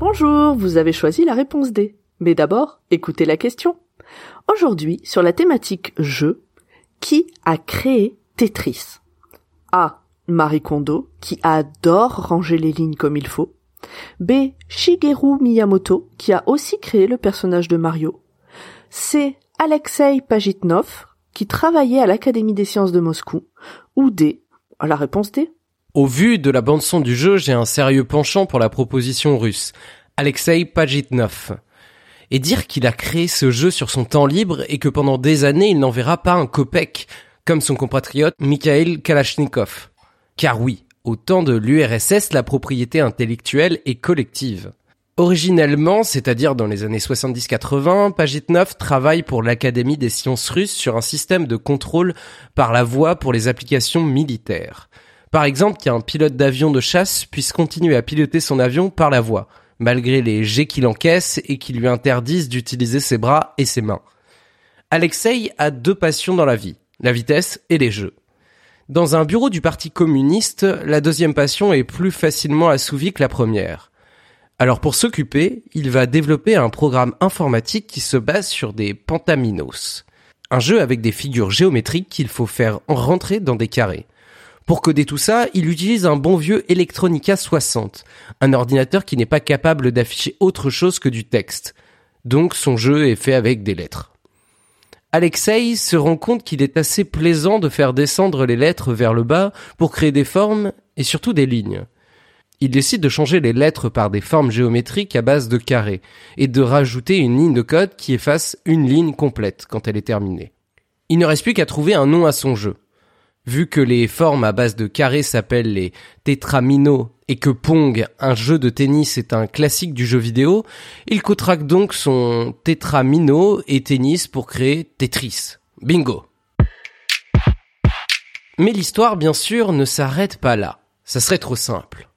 Bonjour, vous avez choisi la réponse D. Mais d'abord, écoutez la question. Aujourd'hui, sur la thématique jeu, qui a créé Tetris? A. Marie Kondo, qui adore ranger les lignes comme il faut. B. Shigeru Miyamoto, qui a aussi créé le personnage de Mario. C. Alexei Pajitnov, qui travaillait à l'Académie des sciences de Moscou. Ou D. La réponse D. Au vu de la bande-son du jeu, j'ai un sérieux penchant pour la proposition russe. Alexei Pajitnov. Et dire qu'il a créé ce jeu sur son temps libre et que pendant des années il n'en verra pas un copec, comme son compatriote Mikhail Kalachnikov. Car oui, au temps de l'URSS, la propriété intellectuelle est collective. Originellement, c'est-à-dire dans les années 70-80, Pajitnov travaille pour l'Académie des sciences russes sur un système de contrôle par la voix pour les applications militaires. Par exemple, qu'un pilote d'avion de chasse puisse continuer à piloter son avion par la voix, malgré les jets qu'il encaisse et qui lui interdisent d'utiliser ses bras et ses mains. Alexei a deux passions dans la vie, la vitesse et les jeux. Dans un bureau du Parti communiste, la deuxième passion est plus facilement assouvie que la première. Alors pour s'occuper, il va développer un programme informatique qui se base sur des pentaminos. Un jeu avec des figures géométriques qu'il faut faire rentrer dans des carrés. Pour coder tout ça, il utilise un bon vieux Electronica 60, un ordinateur qui n'est pas capable d'afficher autre chose que du texte. Donc son jeu est fait avec des lettres. Alexei se rend compte qu'il est assez plaisant de faire descendre les lettres vers le bas pour créer des formes et surtout des lignes. Il décide de changer les lettres par des formes géométriques à base de carrés et de rajouter une ligne de code qui efface une ligne complète quand elle est terminée. Il ne reste plus qu'à trouver un nom à son jeu. Vu que les formes à base de carrés s'appellent les tétraminos et que Pong, un jeu de tennis, est un classique du jeu vidéo, il contracte donc son tétramino et tennis pour créer Tetris. Bingo. Mais l'histoire, bien sûr, ne s'arrête pas là. Ça serait trop simple.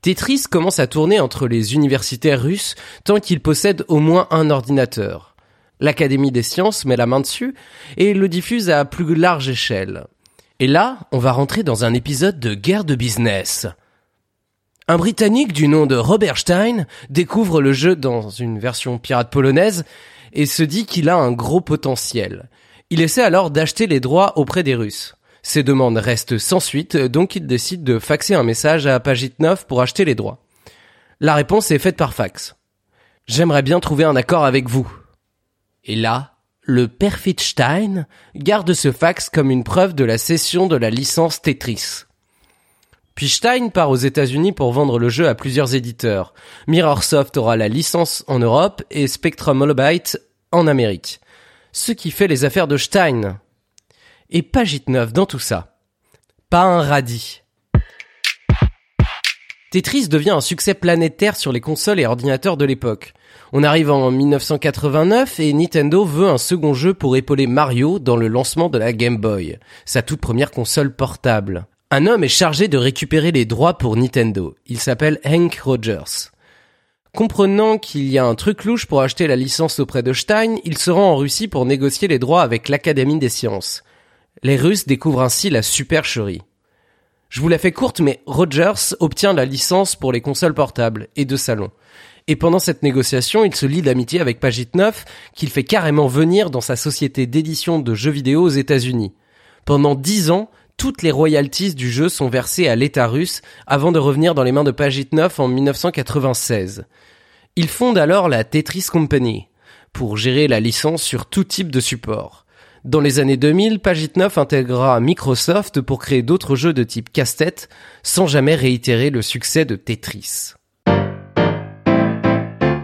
Tetris commence à tourner entre les universitaires russes tant qu'il possède au moins un ordinateur. L'Académie des sciences met la main dessus et le diffuse à plus large échelle. Et là, on va rentrer dans un épisode de guerre de business. Un Britannique du nom de Robert Stein découvre le jeu dans une version pirate polonaise et se dit qu'il a un gros potentiel. Il essaie alors d'acheter les droits auprès des Russes. Ses demandes restent sans suite, donc il décide de faxer un message à Pajitnov pour acheter les droits. La réponse est faite par fax. J'aimerais bien trouver un accord avec vous. Et là, le père Stein garde ce fax comme une preuve de la cession de la licence Tetris. Puis Stein part aux États-Unis pour vendre le jeu à plusieurs éditeurs. Mirrorsoft aura la licence en Europe et Spectrum Holobyte en Amérique. Ce qui fait les affaires de Stein. Et Pagitnov dans tout ça. Pas un radis. Tetris devient un succès planétaire sur les consoles et ordinateurs de l'époque. On arrive en 1989 et Nintendo veut un second jeu pour épauler Mario dans le lancement de la Game Boy, sa toute première console portable. Un homme est chargé de récupérer les droits pour Nintendo. Il s'appelle Hank Rogers. Comprenant qu'il y a un truc louche pour acheter la licence auprès de Stein, il se rend en Russie pour négocier les droits avec l'Académie des sciences. Les Russes découvrent ainsi la supercherie. Je vous la fais courte, mais Rogers obtient la licence pour les consoles portables et de salon. Et pendant cette négociation, il se lie d'amitié avec Pagitnov, qu'il fait carrément venir dans sa société d'édition de jeux vidéo aux États-Unis. Pendant dix ans, toutes les royalties du jeu sont versées à l'État russe avant de revenir dans les mains de Pagitnov en 1996. Il fonde alors la Tetris Company pour gérer la licence sur tout type de support. Dans les années 2000, Pagitnov intégrera Microsoft pour créer d'autres jeux de type casse-tête, sans jamais réitérer le succès de Tetris.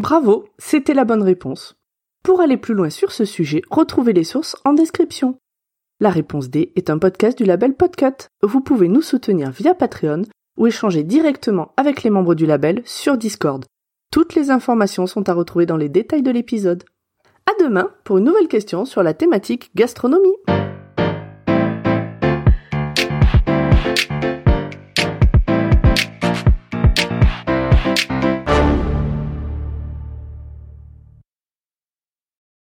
Bravo, c'était la bonne réponse. Pour aller plus loin sur ce sujet, retrouvez les sources en description. La réponse D est un podcast du label Podcut. Vous pouvez nous soutenir via Patreon ou échanger directement avec les membres du label sur Discord. Toutes les informations sont à retrouver dans les détails de l'épisode. À demain pour une nouvelle question sur la thématique gastronomie.